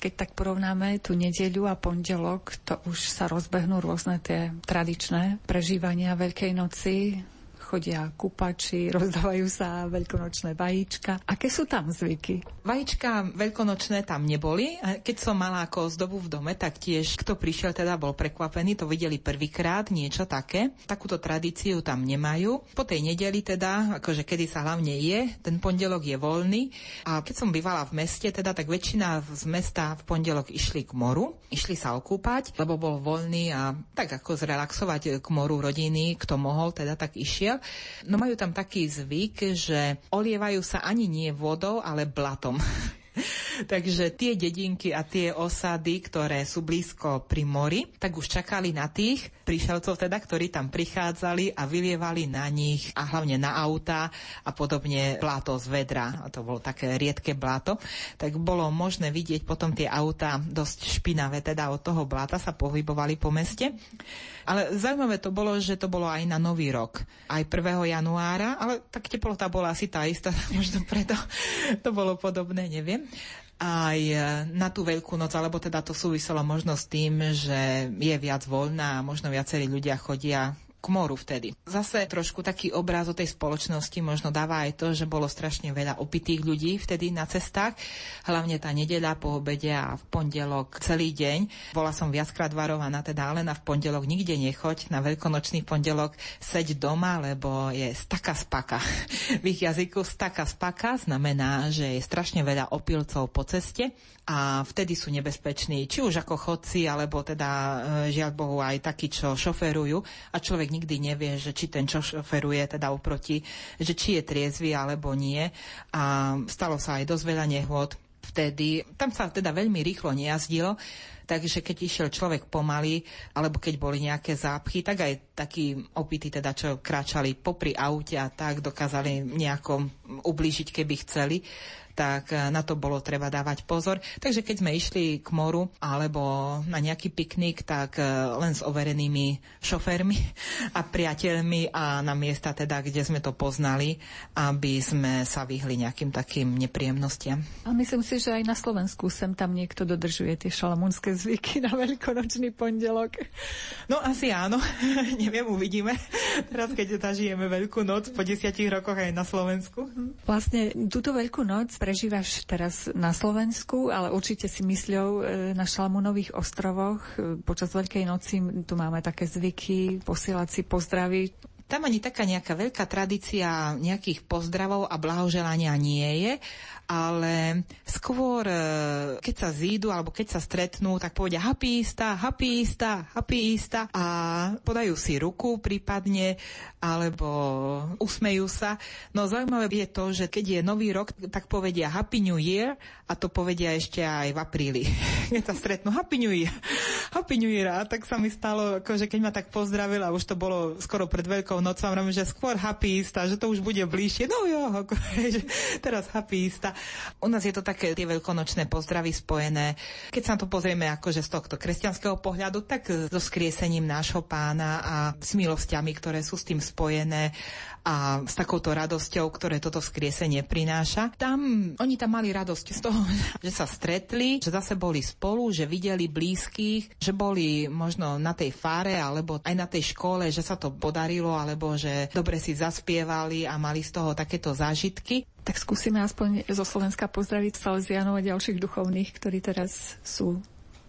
keď tak porovnáme tú nedeľu a pondelok, to už sa rozbehnú rôzne tie tradičné prežívania Veľkej noci, chodia kupači, [laughs] rozdávajú sa veľkonočné vajíčka. Aké sú tam zvyky? Vajíčka veľkonočné tam neboli. Keď som mala ako zdobu v dome, tak tiež kto prišiel teda bol prekvapený, to videli prvýkrát, niečo také. Takúto tradíciu tam nemajú. Po tej nedeli teda, akože kedy sa hlavne je, ten pondelok je voľný. A keď som bývala v meste, teda tak väčšina z mesta v pondelok išli k moru, išli sa okúpať, lebo bol voľný a tak ako zrelaxovať k moru rodiny, kto mohol, teda tak išiel. No majú tam taký zvyk, že olievajú sa ani nie vodou, ale blatom. Takže tie dedinky a tie osady, ktoré sú blízko pri mori, tak už čakali na tých prišelcov teda, ktorí tam prichádzali a vylievali na nich a hlavne na auta a podobne bláto z vedra. A to bolo také riedke bláto. Tak bolo možné vidieť potom tie auta dosť špinavé, teda od toho bláta sa pohybovali po meste. Ale zaujímavé to bolo, že to bolo aj na Nový rok. Aj 1. januára, ale tak teplota bola asi tá istá, [laughs] možno preto to bolo podobné, neviem aj na tú veľkú noc, alebo teda to súviselo možno s tým, že je viac voľná a možno viacerí ľudia chodia k moru vtedy. Zase trošku taký obraz o tej spoločnosti možno dáva aj to, že bolo strašne veľa opitých ľudí vtedy na cestách, hlavne tá nedeľa po obede a v pondelok celý deň. Bola som viackrát varovaná, teda ale na v pondelok nikde nechoď, na veľkonočný pondelok seď doma, lebo je staka spaka. v ich jazyku staka spaka znamená, že je strašne veľa opilcov po ceste a vtedy sú nebezpeční, či už ako chodci, alebo teda e, žiaľ Bohu aj takí, čo šoferujú a človek nikdy nevie, že či ten, čo šoferuje teda oproti, že či je triezvy alebo nie a stalo sa aj dosť veľa nehôd vtedy. Tam sa teda veľmi rýchlo nejazdilo, takže keď išiel človek pomaly, alebo keď boli nejaké zápchy, tak aj takí opity, teda čo kráčali popri aute a tak, dokázali nejako ublížiť, keby chceli tak eh, na to bolo treba dávať pozor. Takže keď sme išli k moru alebo na nejaký piknik, tak eh, len s overenými šoférmi [laughs] a priateľmi a na miesta teda, kde sme to poznali, aby sme sa vyhli nejakým takým nepríjemnostiam. A myslím si, že aj na Slovensku sem tam niekto dodržuje tie šalamúnske zvyky na veľkonočný pondelok. No asi áno, [laughs] neviem, uvidíme. Teraz, keď zažijeme Veľkú noc po desiatich rokoch aj na Slovensku. Vlastne túto Veľkú noc prežívaš teraz na Slovensku, ale určite si mysľou e, na Šalmunových ostrovoch. E, počas Veľkej noci tu máme také zvyky, posielať si pozdravy. Tam ani taká nejaká veľká tradícia nejakých pozdravov a blahoželania nie je, ale skôr, e, keď sa zídu alebo keď sa stretnú, tak povedia ista, happy ista a podajú si ruku prípadne alebo usmejú sa. No zaujímavé je to, že keď je nový rok, tak povedia happy new year a to povedia ešte aj v apríli. [laughs] Keď sa stretnú happy new year, happy new year a tak sa mi stalo, že keď ma tak pozdravila, už to bolo skoro pred Veľkou nocou, že skôr happy ista, že to už bude bližšie. No jo, [laughs] že teraz happy ista. U nás je to také tie veľkonočné pozdravy spojené. Keď sa na to pozrieme akože z tohto kresťanského pohľadu, tak so skriesením nášho pána a s milosťami, ktoré sú s tým spojené a s takouto radosťou, ktoré toto vzkriesenie prináša. Tam oni tam mali radosť z toho, [laughs] že sa stretli, že zase boli spolu, že videli blízkych, že boli možno na tej fáre alebo aj na tej škole, že sa to podarilo alebo že dobre si zaspievali a mali z toho takéto zážitky. Tak skúsime aspoň zo Slovenska pozdraviť Salesianov a ďalších duchovných, ktorí teraz sú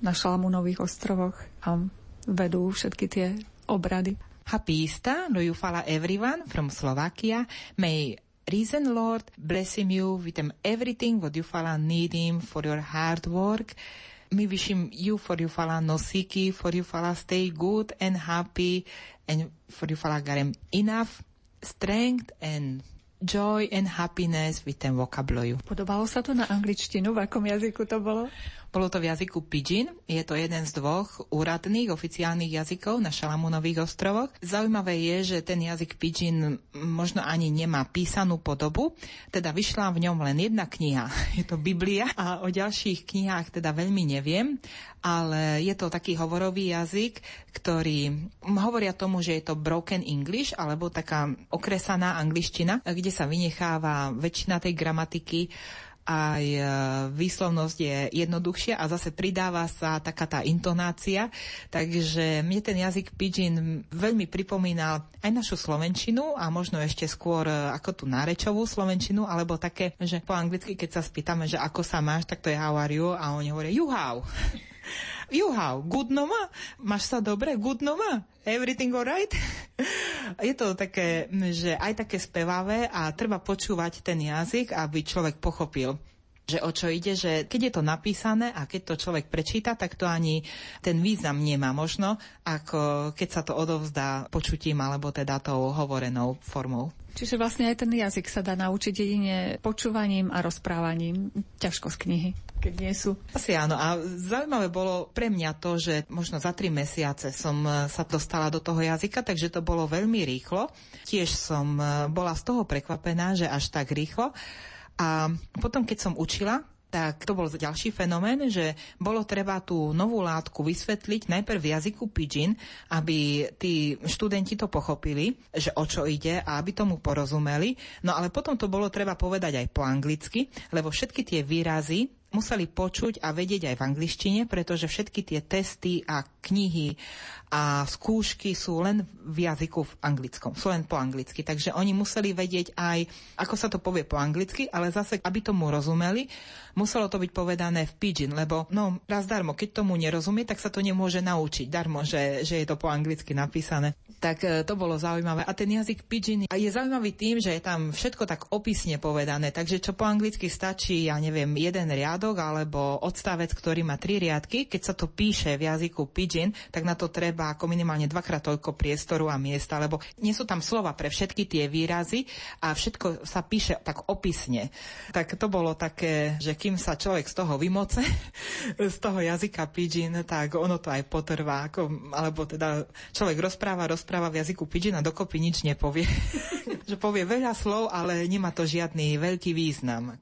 na Šalamúnových ostrovoch a vedú všetky tie obrady. Happy Easter you follow everyone from Slovakia. May Reason Lord bless him you with him everything what you follow need him for your hard work. Me wish him you for you follow no sicky, for you follow stay good and happy, and for you get him enough strength and joy and happiness with ten vocabulary. Podobalo sa to na angličtinu? V akom jazyku to bolo? Bolo to v jazyku Pidgin, je to jeden z dvoch úradných oficiálnych jazykov na Šalamúnových ostrovoch. Zaujímavé je, že ten jazyk Pidgin možno ani nemá písanú podobu, teda vyšla v ňom len jedna kniha, [laughs] je to Biblia. A o ďalších knihách teda veľmi neviem, ale je to taký hovorový jazyk, ktorý hovoria tomu, že je to broken English alebo taká okresaná angličtina, kde sa vynecháva väčšina tej gramatiky aj e, výslovnosť je jednoduchšia a zase pridáva sa taká tá intonácia. Takže mne ten jazyk pidgin veľmi pripomínal aj našu slovenčinu a možno ešte skôr e, ako tú nárečovú slovenčinu, alebo také, že po anglicky, keď sa spýtame, že ako sa máš, tak to je how are you a oni hovoria you how. [laughs] you how, good noma? Máš sa dobre, good noma? Everything alright? [laughs] je to také, že aj také spevavé a treba počúvať ten jazyk, aby človek pochopil že o čo ide, že keď je to napísané a keď to človek prečíta, tak to ani ten význam nemá možno, ako keď sa to odovzdá počutím alebo teda tou hovorenou formou. Čiže vlastne aj ten jazyk sa dá naučiť jedine počúvaním a rozprávaním. Ťažko z knihy, keď nie sú. Asi áno. A zaujímavé bolo pre mňa to, že možno za tri mesiace som e, sa dostala do toho jazyka, takže to bolo veľmi rýchlo. Tiež som e, bola z toho prekvapená, že až tak rýchlo. A potom, keď som učila, tak to bol ďalší fenomén, že bolo treba tú novú látku vysvetliť najprv v jazyku pidgin, aby tí študenti to pochopili, že o čo ide a aby tomu porozumeli. No ale potom to bolo treba povedať aj po anglicky, lebo všetky tie výrazy museli počuť a vedieť aj v angličtine, pretože všetky tie testy a knihy a skúšky sú len v jazyku v anglickom, sú len po anglicky. Takže oni museli vedieť aj, ako sa to povie po anglicky, ale zase, aby tomu rozumeli, muselo to byť povedané v pidgin, lebo no raz darmo, keď tomu nerozumie, tak sa to nemôže naučiť darmo, že, že je to po anglicky napísané. Tak e, to bolo zaujímavé. A ten jazyk pidgin je zaujímavý tým, že je tam všetko tak opisne povedané, takže čo po anglicky stačí, ja neviem, jeden riadok alebo odstavec, ktorý má tri riadky, keď sa to píše v jazyku pidgin, tak na to treba ako minimálne dvakrát toľko priestoru a miesta, lebo nie sú tam slova pre všetky tie výrazy a všetko sa píše tak opisne. Tak to bolo také, že kým sa človek z toho vymoce, [laughs] z toho jazyka pidgin, tak ono to aj potrvá, ako, alebo teda človek rozpráva, rozpráva v jazyku pidgin a dokopy nič nepovie. [laughs] že povie veľa slov, ale nemá to žiadny veľký význam.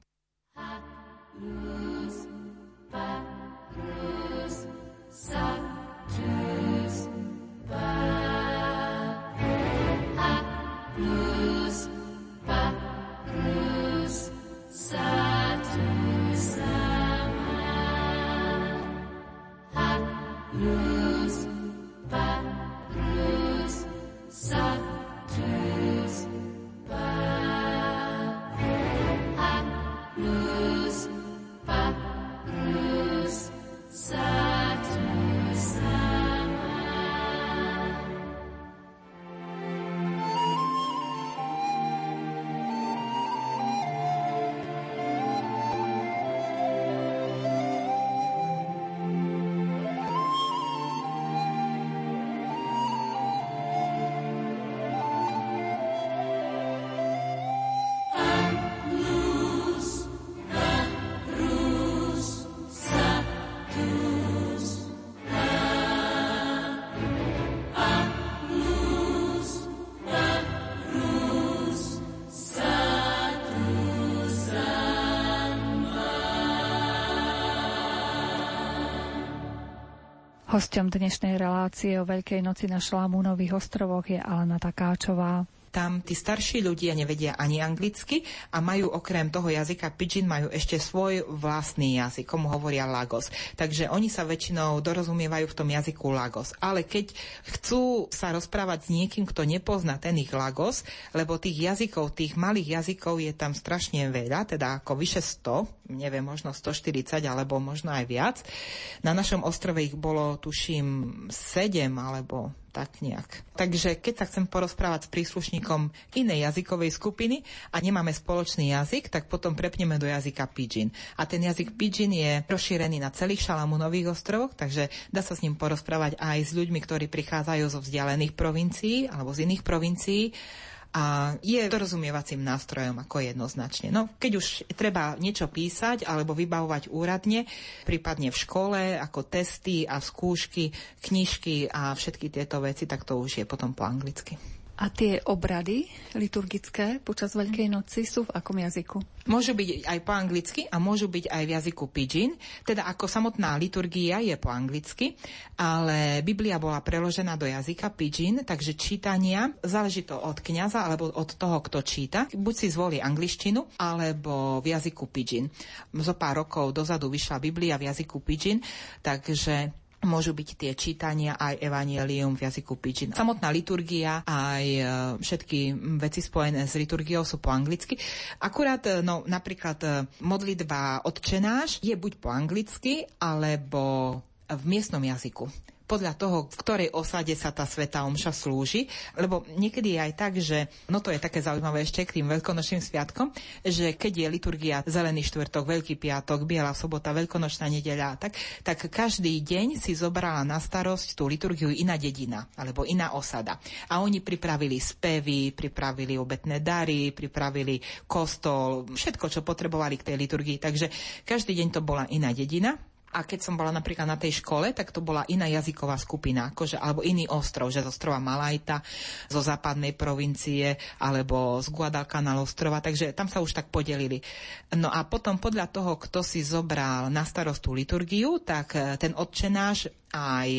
Hosťom dnešnej relácie o Veľkej noci na Šlamúnových ostrovoch je Alena Takáčová tam tí starší ľudia nevedia ani anglicky a majú okrem toho jazyka pidgin majú ešte svoj vlastný jazyk, komu hovoria Lagos. Takže oni sa väčšinou dorozumievajú v tom jazyku Lagos. Ale keď chcú sa rozprávať s niekým, kto nepozná ten ich Lagos, lebo tých jazykov, tých malých jazykov je tam strašne veľa, teda ako vyše 100, neviem, možno 140 alebo možno aj viac. Na našom ostrove ich bolo, tuším, 7 alebo tak nejak. Takže keď sa chcem porozprávať s príslušníkom inej jazykovej skupiny a nemáme spoločný jazyk, tak potom prepneme do jazyka pidgin. A ten jazyk pidgin je rozšírený na celých Šalamúnových ostrovoch, takže dá sa s ním porozprávať aj s ľuďmi, ktorí prichádzajú zo vzdialených provincií alebo z iných provincií a je dorozumievacím nástrojom ako jednoznačne. No, keď už treba niečo písať alebo vybavovať úradne, prípadne v škole, ako testy a skúšky, knižky a všetky tieto veci, tak to už je potom po anglicky. A tie obrady liturgické počas Veľkej noci sú v akom jazyku? Môžu byť aj po anglicky a môžu byť aj v jazyku pidgin. Teda ako samotná liturgia je po anglicky, ale Biblia bola preložená do jazyka pidgin, takže čítania, záleží to od kňaza alebo od toho, kto číta. Buď si zvolí angličtinu, alebo v jazyku pidgin. Zo pár rokov dozadu vyšla Biblia v jazyku pidgin, takže môžu byť tie čítania aj evanielium v jazyku pidgin. Samotná liturgia aj e, všetky veci spojené s liturgiou sú po anglicky. Akurát, e, no napríklad e, modlitba odčenáš je buď po anglicky, alebo v miestnom jazyku podľa toho, v ktorej osade sa tá sveta omša slúži, lebo niekedy je aj tak, že, no to je také zaujímavé ešte k tým veľkonočným sviatkom, že keď je liturgia Zelený štvrtok, Veľký piatok, Biela sobota, Veľkonočná nedeľa, tak, tak každý deň si zobrala na starosť tú liturgiu iná dedina alebo iná osada. A oni pripravili spevy, pripravili obetné dary, pripravili kostol, všetko, čo potrebovali k tej liturgii. Takže každý deň to bola iná dedina. A keď som bola napríklad na tej škole, tak to bola iná jazyková skupina, akože, alebo iný ostrov, že z ostrova Malajta, zo západnej provincie, alebo z Guadalcanal ostrova, takže tam sa už tak podelili. No a potom podľa toho, kto si zobral na starostú liturgiu, tak eh, ten odčenáš aj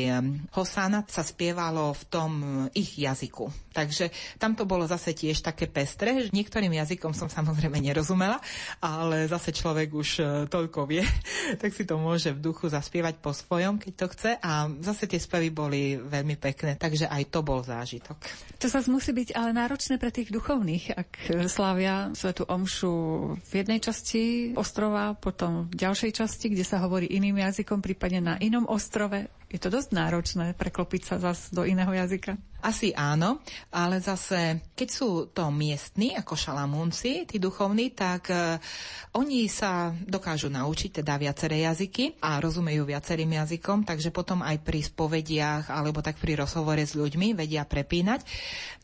Hosana sa spievalo v tom ich jazyku. Takže tam to bolo zase tiež také pestre. Niektorým jazykom som [laughs] samozrejme nerozumela, ale zase človek už toľko vie, [laughs] tak si to môže duchu zaspievať po svojom, keď to chce. A zase tie spevy boli veľmi pekné, takže aj to bol zážitok. To sa musí byť ale náročné pre tých duchovných, ak slávia Svetu Omšu v jednej časti ostrova, potom v ďalšej časti, kde sa hovorí iným jazykom, prípadne na inom ostrove je to dosť náročné preklopiť sa zase do iného jazyka. Asi áno, ale zase, keď sú to miestni, ako šalamúnci, tí duchovní, tak uh, oni sa dokážu naučiť teda viaceré jazyky a rozumejú viacerým jazykom, takže potom aj pri spovediach alebo tak pri rozhovore s ľuďmi vedia prepínať.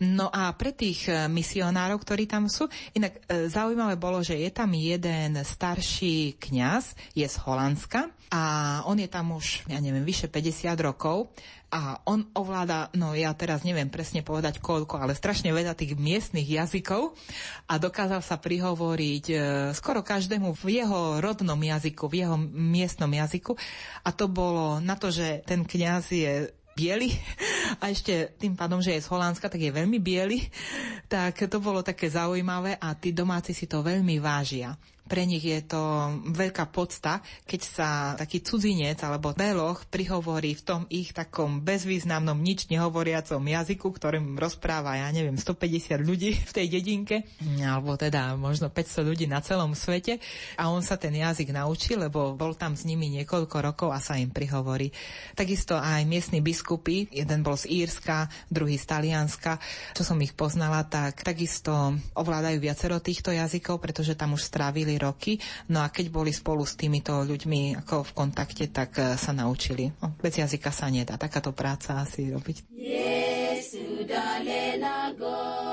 No a pre tých e, misionárov, ktorí tam sú, inak uh, zaujímavé bolo, že je tam jeden starší kňaz, je z Holandska a on je tam už, ja neviem, vyše 50 rokov a on ovláda, no ja teraz neviem presne povedať koľko, ale strašne veľa tých miestnych jazykov. A dokázal sa prihovoriť e, skoro každému v jeho rodnom jazyku, v jeho miestnom jazyku. A to bolo na to, že ten kňaz je biely [laughs] a ešte tým pádom, že je z Holandska, tak je veľmi biely, tak to bolo také zaujímavé a tí domáci si to veľmi vážia pre nich je to veľká podsta, keď sa taký cudzinec alebo beloch prihovorí v tom ich takom bezvýznamnom, nič nehovoriacom jazyku, ktorým rozpráva, ja neviem, 150 ľudí v tej dedinke, alebo teda možno 500 ľudí na celom svete a on sa ten jazyk naučil, lebo bol tam s nimi niekoľko rokov a sa im prihovorí. Takisto aj miestni biskupy, jeden bol z Írska, druhý z Talianska, čo som ich poznala, tak takisto ovládajú viacero týchto jazykov, pretože tam už strávili roky. No a keď boli spolu s týmito ľuďmi ako v kontakte, tak eh, sa naučili. No, bez jazyka sa nedá takáto práca asi robiť. Jesu dale na God,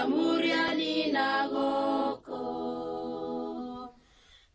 kamuriani nagoko.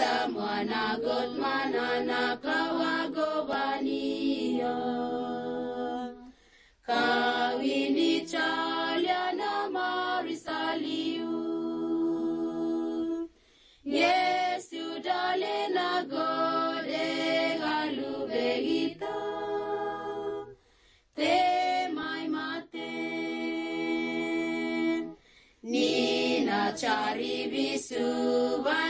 Isa mwana Goldmana na kawagobanio kawini chalya na marisaliu Yesu dale na gode galubegita te mai mate ni na charibisu vai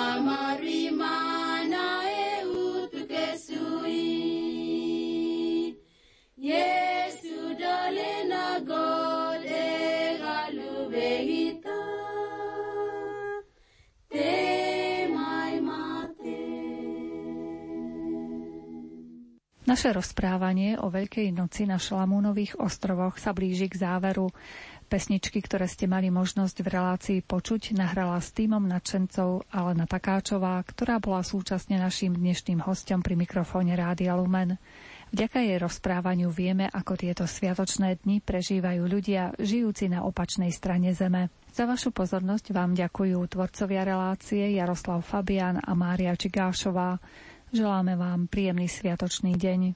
Naše rozprávanie o Veľkej noci na Šalamúnových ostrovoch sa blíži k záveru. Pesničky, ktoré ste mali možnosť v relácii počuť, nahrala s týmom nadšencov Alena Takáčová, ktorá bola súčasne našim dnešným hostom pri mikrofóne Rádia Lumen. Vďaka jej rozprávaniu vieme, ako tieto sviatočné dni prežívajú ľudia žijúci na opačnej strane Zeme. Za vašu pozornosť vám ďakujú tvorcovia relácie Jaroslav Fabian a Mária Čigášová. Želáme vám príjemný sviatočný deň.